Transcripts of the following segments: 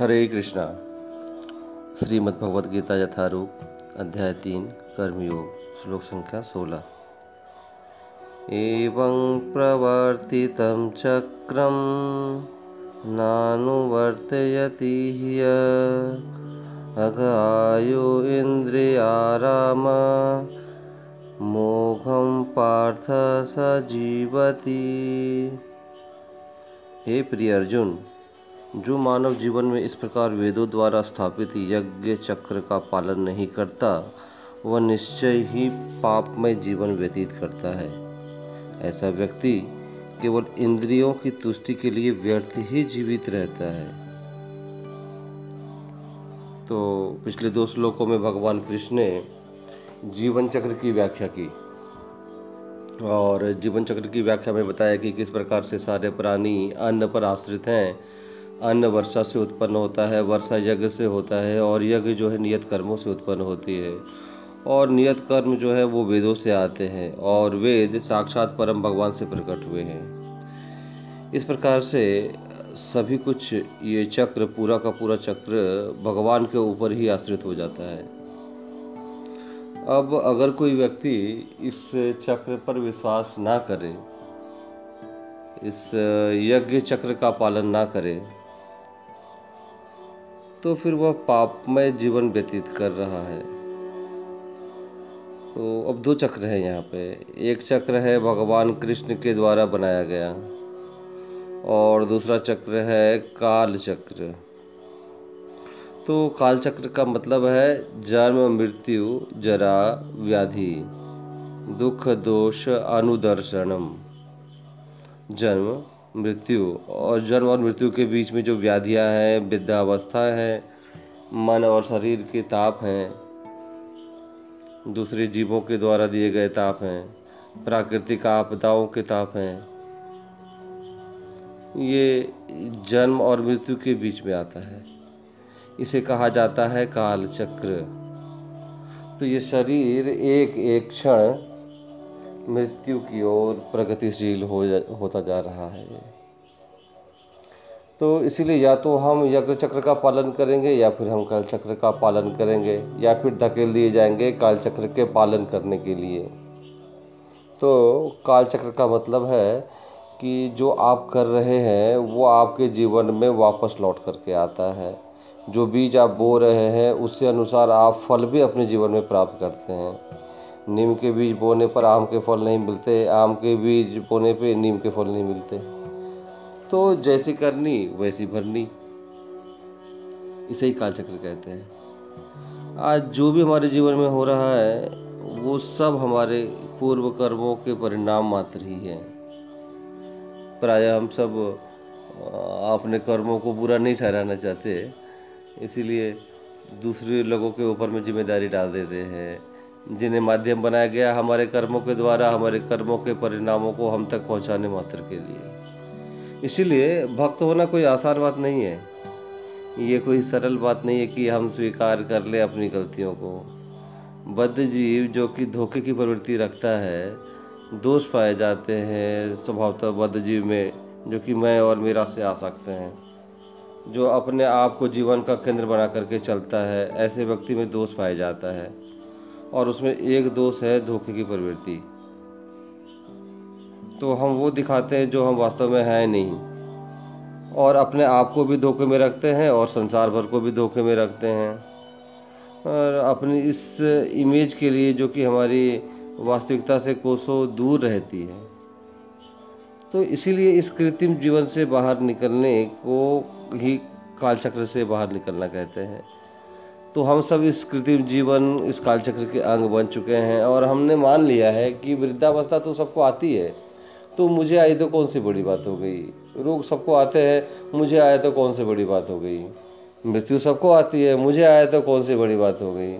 हरे कृष्णा। श्रीमद् भगवद गीता यथारूप, अध्याय तीन, कर्मयोग, श्लोक संख्या सोलह। एवं प्रवर्तितं चक्रं नानुवर्तयति अघायो इन्द्रियाराम, मोघं पार्थ स जीवति। हे प्रिय अर्जुन जो मानव जीवन में इस प्रकार वेदों द्वारा स्थापित यज्ञ चक्र का पालन नहीं करता, वह निश्चय ही पापमय जीवन व्यतीत करता है। ऐसा व्यक्ति केवल इंद्रियों की तुष्टि के लिए व्यर्थ ही जीवित रहता है। तो पिछले दो श्लोकों में भगवान कृष्ण ने जीवन चक्र की व्याख्या की और जीवन चक्र की व्याख्या में बताया कि किस प्रकार से सारे प्राणी अन्न पर आश्रित हैं अन्न वर्षा से उत्पन्न होता है, वर्षा यज्ञ से होता है और यज्ञ जो है नियत कर्मों से उत्पन्न होती है। और नियत कर्म जो है वो वेदों से आते हैं और वेद साक्षात परम भगवान से प्रकट हुए हैं। इस प्रकार से सभी कुछ ये चक्र, पूरा का पूरा चक्र भगवान के ऊपर ही आश्रित हो जाता है। अब अगर कोई व्यक्ति इस चक्र पर विश्वास ना करे, इस यज्ञ चक्र का पालन ना करे तो फिर वह पापमय जीवन व्यतीत कर रहा है। तो अब दो चक्र है यहाँ पे। एक चक्र है भगवान कृष्ण के द्वारा बनाया गया और दूसरा चक्र है काल चक्र। तो काल चक्र का मतलब है जन्म, मृत्यु, जरा, व्याधि, दुख, दोष, अनुदर्शनम, जन्म मृत्यु और जन्म और मृत्यु के बीच में जो व्याधियाँ हैं वृद्धावस्था है, मन और शरीर के ताप हैं, दूसरे जीवों के द्वारा दिए गए ताप हैं, प्राकृतिक आपदाओं के ताप हैं। ये जन्म और मृत्यु के बीच में आता है। इसे कहा जाता है काल चक्र तो ये शरीर एक एक क्षण मृत्यु की ओर प्रगतिशील हो जा, होता जा रहा है। तो इसीलिए या तो हम यज्ञ चक्र का पालन करेंगे या फिर हम काल चक्र का पालन करेंगे या फिर धकेल दिए जाएँगे काल चक्र के पालन करने के लिए। तो काल चक्र का मतलब है कि जो आप कर रहे हैं वो आपके जीवन में वापस लौट करके आता है। जो बीज आप बो रहे हैं उससे अनुसार आप फल भी अपने जीवन में प्राप्त करते हैं। नीम के बीज बोने पर आम के फल नहीं मिलते, आम के बीज बोने पे नीम के फल नहीं मिलते। तो जैसी करनी, वैसी भरनी। इसे ही काल चक्र कहते हैं। आज जो भी हमारे जीवन में हो रहा है, वो सब हमारे पूर्व कर्मों के परिणाम मात्र ही हैं। प्राय हम सब अपने कर्मों को बुरा नहीं ठहराना चाहते, इसीलिए दूसरे लोगों के ऊपर में ज़िम्मेदारी डाल देते हैं। जिन्हें माध्यम बनाया गया हमारे कर्मों के द्वारा, हमारे कर्मों के परिणामों को हम तक पहुँचाने मात्र के लिए। इसीलिए भक्त होना कोई आसान बात नहीं है। ये कोई सरल बात नहीं है कि हम स्वीकार कर ले अपनी गलतियों को। बद्ध जीव जो कि धोखे की प्रवृत्ति रखता है, दोष पाए जाते हैं, स्वभावतः बद्ध जीव में, जो कि मैं और मेरा से आ सकते हैं। जो अपने आप को जीवन का केंद्र बना करके चलता है, ऐसे व्यक्ति में दोष पाया जाता है। और उसमें एक दोष है धोखे की प्रवृत्ति। तो हम वो दिखाते हैं जो हम वास्तव में हैं नहीं। और अपने आप को भी धोखे में रखते हैं और संसार भर को भी धोखे में रखते हैं। और अपनी इस इमेज के लिए जो कि हमारी वास्तविकता से कोसों दूर रहती है। तो इसीलिए इस कृत्रिम जीवन से बाहर निकलने को ही कालचक्र से बाहर निकलना कहते हैं। तो हम सब इस कृत्रिम जीवन, इस कालचक्र के अंग बन चुके हैं और हमने मान लिया है कि वृद्धावस्था तो सबको आती है। तो मुझे आई तो कौन सी बड़ी बात हो गई? रोग सबको आते हैं, मुझे आया तो कौन सी बड़ी बात हो गई? मृत्यु सबको आती है, मुझे आया तो कौन सी बड़ी बात हो गई?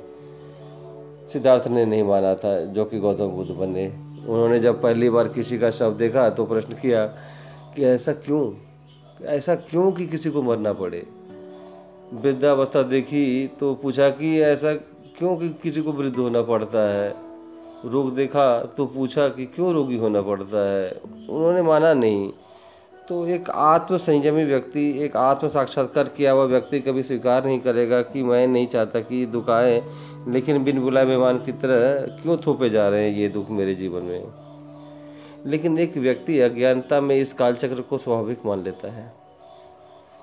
सिद्धार्थ ने नहीं माना था, जो कि गौतम बुद्ध बने। उन्होंने जब पहली बार किसी का शव देखा तो प्रश्न किया कि ऐसा क्यों? ऐसा क्यों कि किसी को मरना पड़े? वृद्धावस्था देखी तो पूछा कि ऐसा क्यों कि किसी को वृद्ध होना पड़ता है? रोग देखा तो पूछा कि क्यों रोगी होना पड़ता है? उन्होंने माना नहीं। तो एक आत्म संयमी व्यक्ति, एक आत्म साक्षात्कार किया हुआ व्यक्ति कभी स्वीकार नहीं करेगा कि मैं नहीं चाहता कि दुख आए, लेकिन बिन बुलाए मेहमान की तरह क्यों थोपे जा रहे हैं ये दुख मेरे जीवन में? लेकिन एक व्यक्ति अज्ञानता में इस कालचक्र को स्वाभाविक मान लेता है।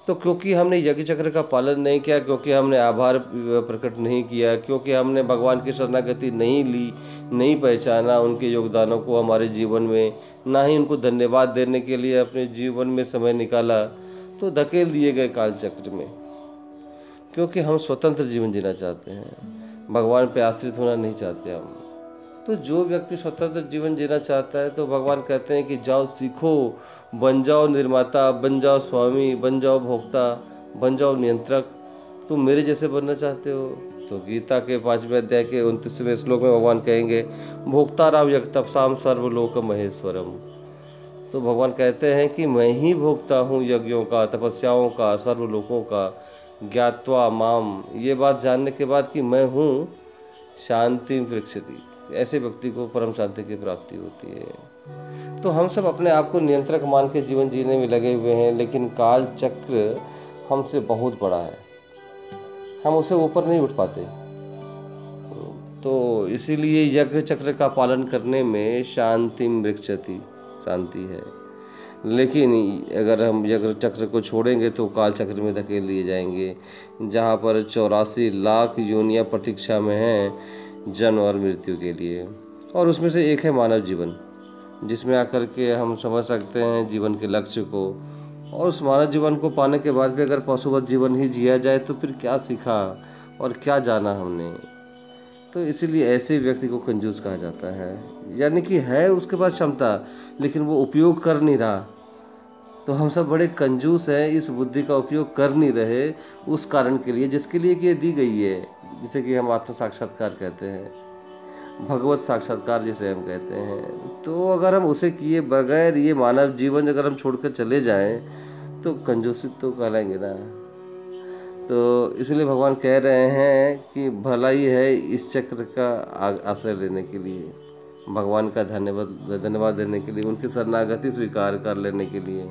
तो क्योंकि हमने यज्ञ चक्र का पालन नहीं किया, क्योंकि हमने आभार प्रकट नहीं किया, क्योंकि हमने भगवान की शरणागति नहीं ली, नहीं पहचाना उनके योगदानों को हमारे जीवन में, ना ही उनको धन्यवाद देने के लिए अपने जीवन में समय निकाला तो धकेल दिए गए काल चक्र में। क्योंकि हम स्वतंत्र जीवन जीना चाहते हैं। भगवान पे आश्रित होना नहीं चाहते हम। तो जो व्यक्ति स्वतंत्र जीवन जीना चाहता है तो भगवान कहते हैं कि जाओ, सीखो, बन जाओ निर्माता, बन जाओ स्वामी, बन जाओ भोक्ता, बन जाओ नियंत्रक। तुम मेरे जैसे बनना चाहते हो? तो गीता के पाँचवें अध्याय के उनतीसवें श्लोक में भगवान कहेंगे, भोक्ता राम यक तपसाम सर्वलोक महेश्वरम। तो भगवान कहते हैं कि मैं ही भोगता हूँ यज्ञों का, तपस्याओं का, सर्वलोकों का, ज्ञातवा माम। ये बात जानने के बाद कि मैं हूँ शांति वृक्षति ऐसे व्यक्ति को परम शांति की प्राप्ति होती है। तो हम सब अपने आप को नियंत्रक मान के जीवन जीने में लगे हुए हैं, लेकिन काल चक्र हमसे बहुत बड़ा है। हम उसे ऊपर नहीं उठ पाते। तो इसीलिए यज्ञ चक्र का पालन करने में शांति मृक्षति शांति है। लेकिन अगर हम यज्ञ चक्र को छोड़ेंगे तो काल चक्र में धकेल दिए जाएँगे, जहाँ पर चौरासी लाख योनिया प्रतीक्षा में हैं। जन्म और मृत्यु के लिए। और उसमें से एक है मानव जीवन, जिसमें आकर के हम समझ सकते हैं जीवन के लक्ष्य को। और उस मानव जीवन को पाने के बाद भी अगर पशुवत जीवन ही जिया जाए तो फिर क्या सीखा और क्या जाना हमने? तो इसीलिए ऐसे व्यक्ति को कंजूस कहा जाता है। यानी कि है उसके पास क्षमता, लेकिन वो उपयोग कर नहीं रहा। तो हम सब बड़े कंजूस हैं, इस बुद्धि का उपयोग कर नहीं रहे उस कारण के लिए, जिसके लिए कि ये दी गई है। जिसे कि हम आत्म साक्षात्कार कहते हैं, भगवत साक्षात्कार जिसे हम कहते हैं। तो अगर हम उसे किए बगैर ये मानव जीवन अगर हम छोड़कर चले जाएँ तो कंजूसित तो कहलाएँगे ना। तो इसलिए भगवान कह रहे हैं कि भलाई है इस चक्र का आश्रय लेने के लिए। भगवान का धन्यवाद धन्यवाद देने के लिए, उनकी शरणागति स्वीकार कर लेने के लिए।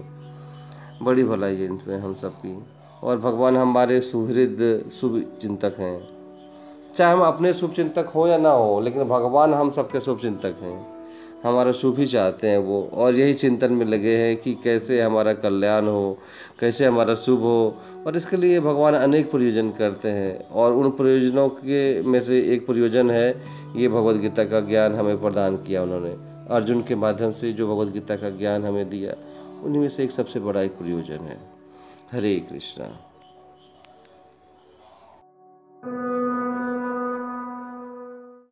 बड़ी भलाई है इनमें हम सबकी और भगवान हमारे सुहृद, शुभ चिंतक हैं। चाहे हम अपने शुभ चिंतक हों या ना हो, लेकिन भगवान हम सबके शुभ चिंतक हैं। हमारा शुभ ही चाहते हैं वो। और यही चिंतन में लगे हैं कि कैसे हमारा कल्याण हो, कैसे हमारा शुभ हो। और इसके लिए भगवान अनेक प्रयोजन करते हैं। और उन प्रयोजनों के में से एक प्रयोजन है, ये भगवद गीता का ज्ञान हमें प्रदान किया उन्होंने। अर्जुन के माध्यम से जो भगवद गीता का ज्ञान हमें दिया उन्हीं में से एक सबसे बड़ा एक प्रयोजन है। हरे कृष्णा।